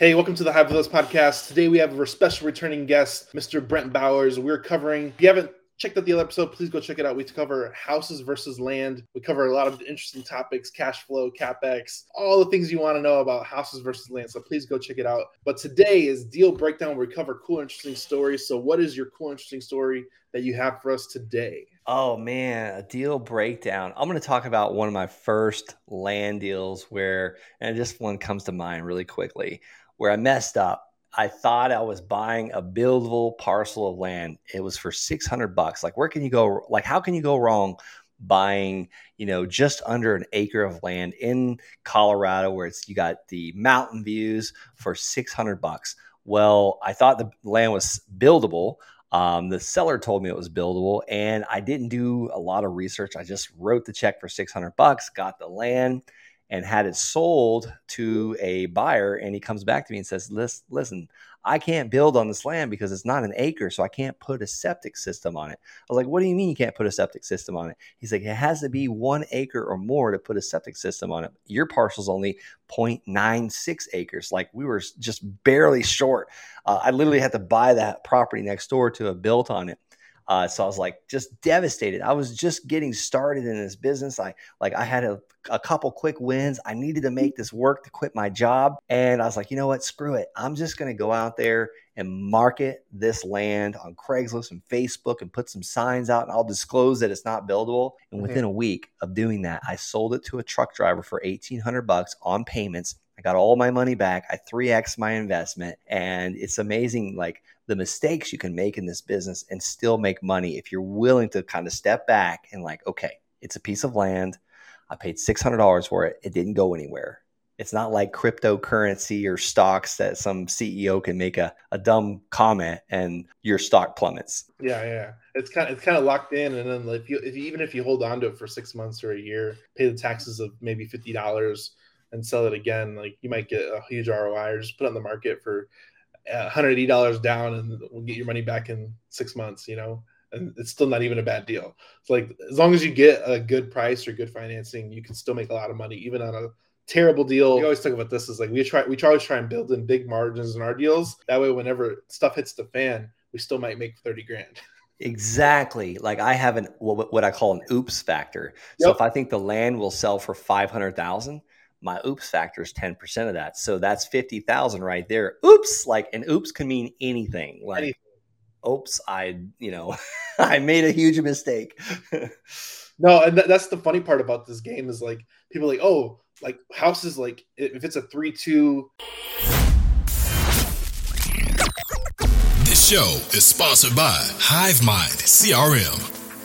Hey, welcome to the Hive Villas podcast. Today we have a special returning guest, Mr. Brent Bowers. We're covering, if you haven't checked out the other episode, please go check it out. We cover houses versus land. We cover a lot of interesting topics, cash flow, capex, all the things you want to know about houses versus land. So please go check it out. But today is deal breakdown where we cover cool, interesting stories. So what is your cool, interesting story that you have for us today? Oh man, a deal breakdown. I'm going to talk about one of my first land deals where, and just one comes to mind really quickly where I messed up. I thought I was buying a buildable parcel of land. It was for 600 bucks. Like, where can you go? Like, how can you go wrong buying, you know, just under an acre of land in Colorado where it's you got the mountain views for 600 bucks? Well, I thought the land was buildable. Um, the seller told me it was buildable, and I didn't do a lot of research. I just wrote the check for 600 bucks, got the land and had it sold to a buyer and he comes back to me and says listen, listen i can't build on this land because it's not an acre so i can't put a septic system on it. I was like what do you mean you can't put a septic system on it? He's like it has to be one acre or more to put a septic system on it. Your parcel's only 0.96 acres. Like we were just barely short. Uh, i literally had to buy that property next door to have built on it uh, so I was like just devastated. I was just getting started in this business. I like I had a, a couple quick wins. I needed to make this work to quit my job. And I was like, you know what? Screw it. I'm just going to go out there and market this land on Craigslist and Facebook and put some signs out and I'll disclose that it's not buildable. And within a week of doing that, I sold it to a truck driver for 1800 bucks on payments. I got all my money back. I 3x my investment and it's amazing like the mistakes you can make in this business and still make money if you're willing to kind of step back and like, okay, it's a piece of land. I paid $600 for it. It didn't go anywhere. It's not like cryptocurrency or stocks that some CEO can make a, a dumb comment and your stock plummets. Yeah, yeah. It's kind of it's kind of locked in, and then if you, if you even if you hold on to it for six months or a year, pay the taxes of maybe fifty dollars and sell it again, like you might get a huge ROI, or just put it on the market for uh, $180 down and we'll get your money back in six months, you know, and it's still not even a bad deal. It's like as long as you get a good price or good financing, you can still make a lot of money, even on a terrible deal. We always talk about this is like we try we try always try and build in big margins in our deals. That way, whenever stuff hits the fan, we still might make 30 grand. Exactly. Like I have an what I call an oops factor. So if I think the land will sell for 500,000, my oops factor is 10% of that. So that's 50,000 right there. Oops. Like, and oops can mean anything. Like, anything. oops, I, you know, I made a huge mistake. no, and th- that's the funny part about this game is like people like, oh, like houses, like if it's a 3 2. This show is sponsored by HiveMind CRM.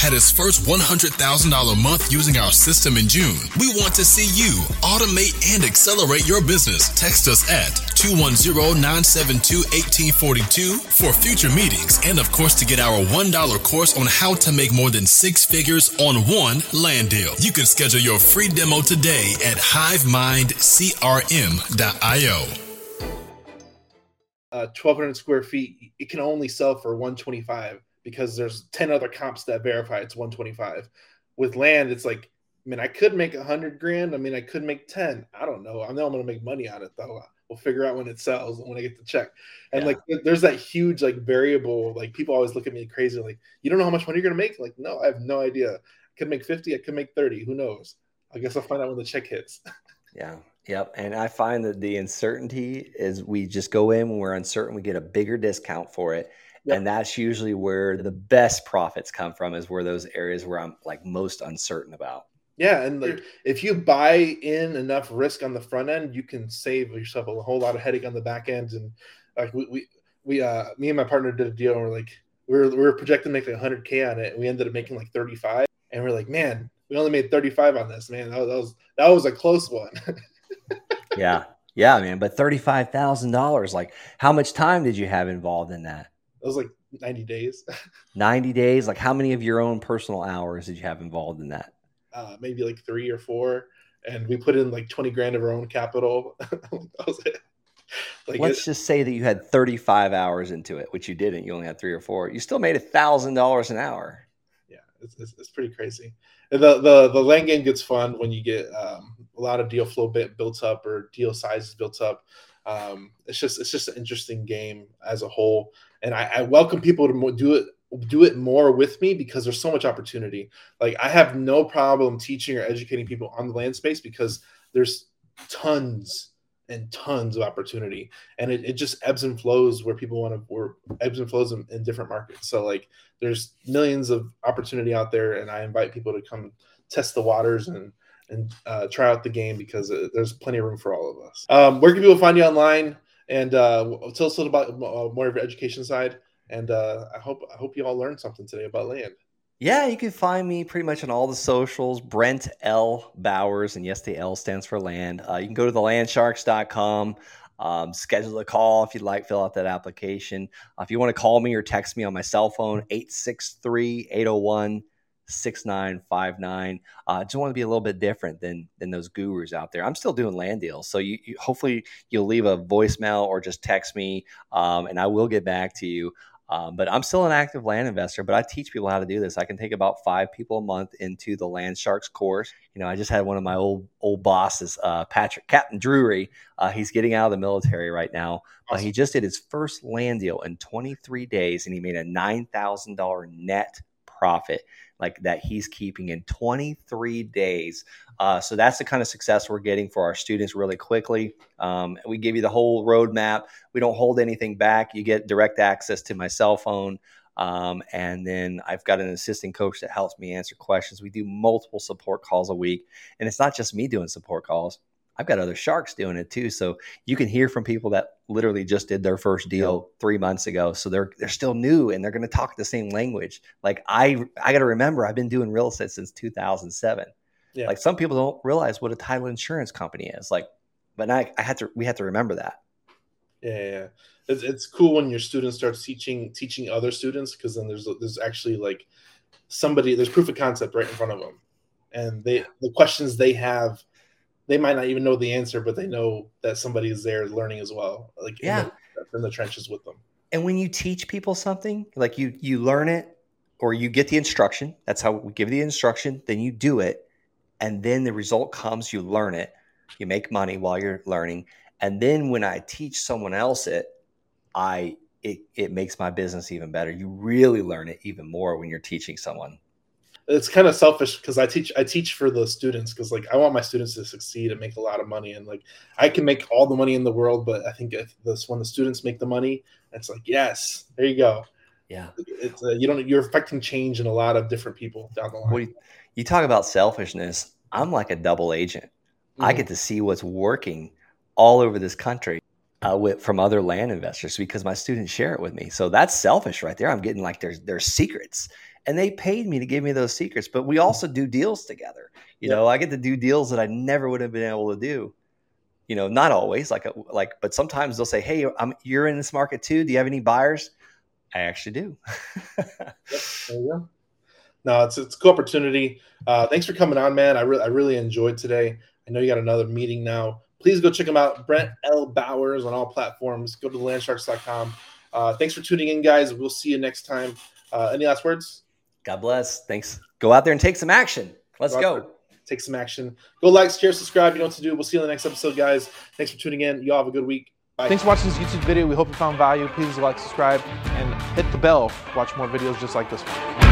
had his first $100,000 month using our system in June. We want to see you automate and accelerate your business. Text us at 210-972-1842 for future meetings and of course to get our $1 course on how to make more than six figures on one land deal. You can schedule your free demo today at hivemindcrm.io. Uh, 1200 square feet, it can only sell for 125 because there's 10 other comps that verify it's 125. With land, it's like I mean, I could make a hundred grand. I mean, I could make 10. I don't know. I know I'm going to make money on it though. We'll figure out when it sells and when I get the check. And yeah. like, there's that huge like variable. Like people always look at me crazy. Like, you don't know how much money you're going to make. Like, no, I have no idea. I could make 50. I could make 30. Who knows? I guess I'll find out when the check hits. yeah. Yep. And I find that the uncertainty is we just go in when we're uncertain, we get a bigger discount for it. Yep. And that's usually where the best profits come from, is where those areas where I'm like most uncertain about. Yeah, and like if you buy in enough risk on the front end, you can save yourself a whole lot of headache on the back end. And like we we, we uh me and my partner did a deal and we're like we were we were projecting making 100k on it. And we ended up making like 35, and we're like, man, we only made 35 on this. Man, that was that was, that was a close one. yeah, Yeah, man. But thirty-five thousand dollars. Like, how much time did you have involved in that? It was like ninety days. Ninety days. Like, how many of your own personal hours did you have involved in that? Uh, maybe like three or four, and we put in like twenty grand of our own capital. that was it. Like Let's it, just say that you had thirty-five hours into it, which you didn't. You only had three or four. You still made a thousand dollars an hour. Yeah, it's, it's, it's pretty crazy. And the the the land game gets fun when you get um, a lot of deal flow bit built up or deal sizes built up. Um, it's just it's just an interesting game as a whole, and I, I welcome people to do it do it more with me because there's so much opportunity. Like I have no problem teaching or educating people on the land space because there's tons and tons of opportunity. And it, it just ebbs and flows where people want to or ebbs and flows in, in, different markets. So like there's millions of opportunity out there and i invite people to come test the waters and and uh, try out the game because uh, there's plenty of room for all of us. Um, where can people find you online and uh, tell us a little about uh, more of your education side and uh, i hope i hope you all learned something today about land yeah, you can find me pretty much on all the socials. Brent L. Bowers, and yes, the L stands for land. Uh, you can go to thelandsharks.com, um, schedule a call if you'd like, fill out that application. Uh, if you want to call me or text me on my cell phone, 863 801 6959. Uh, I just want to be a little bit different than than those gurus out there. I'm still doing land deals. So you, you hopefully you'll leave a voicemail or just text me um, and I will get back to you. Um, but I'm still an active land investor, but I teach people how to do this. I can take about five people a month into the Land Sharks course. You know, I just had one of my old old bosses, uh, Patrick Captain Drury. Uh, he's getting out of the military right now. Uh, he just did his first land deal in 23 days, and he made a nine thousand dollar net profit like that he's keeping in 23 days. Uh, so that's the kind of success we're getting for our students really quickly. Um, we give you the whole roadmap. We don't hold anything back. You get direct access to my cell phone. Um, and then I've got an assistant coach that helps me answer questions. We do multiple support calls a week. And it's not just me doing support calls. I've got other sharks doing it too. So you can hear from people that literally just did their first deal three months ago. So they're they're still new and they're going to talk the same language. Like I I got to remember I've been doing real estate since 2007. Yeah. Like some people don't realize what a title insurance company is. Like, but I I had to we had to remember that. Yeah, yeah. It's, it's cool when your students start teaching teaching other students because then there's there's actually like somebody there's proof of concept right in front of them, and they the questions they have they might not even know the answer, but they know that somebody is there learning as well, like yeah. in, the, in the trenches with them. And when you teach people something, like you you learn it or you get the instruction, that's how we give the instruction, then you do it, and then the result comes, you learn it, you make money while you're learning, and then when I teach someone else it, I it, it makes my business even better. You really learn it even more when you're teaching someone it's kind of selfish because I teach I teach for the students because like I want my students to succeed and make a lot of money and like I can make all the money in the world, but I think if this when the students make the money, it's like yes, there you go. Yeah, it's uh, you don't you're affecting change in a lot of different people down the line. Well, you talk about selfishness. I'm like a double agent. Mm-hmm. I get to see what's working all over this country. Uh, with, from other land investors because my students share it with me. So that's selfish right there. I'm getting like there's there's secrets and they paid me to give me those secrets. But we also do deals together. You yep. know, I get to do deals that I never would have been able to do. You know, not always like a, like, but sometimes they'll say, "Hey, I'm, you're in this market too. Do you have any buyers?" I actually do. yep, there you go. No, it's it's a cool opportunity. Uh, thanks for coming on, man. I really I really enjoyed today. I know you got another meeting now. Please go check him out, Brent L. Bowers on all platforms. Go to thelandsharks.com. Uh, thanks for tuning in, guys. We'll see you next time. Uh, any last words? God bless. Thanks. Go out there and take some action. Let's go. go. Take some action. Go like, share, subscribe. You know what to do. We'll see you in the next episode, guys. Thanks for tuning in. Y'all have a good week. Bye. Thanks for watching this YouTube video. We hope you found value. Please like, subscribe, and hit the bell. Watch more videos just like this one.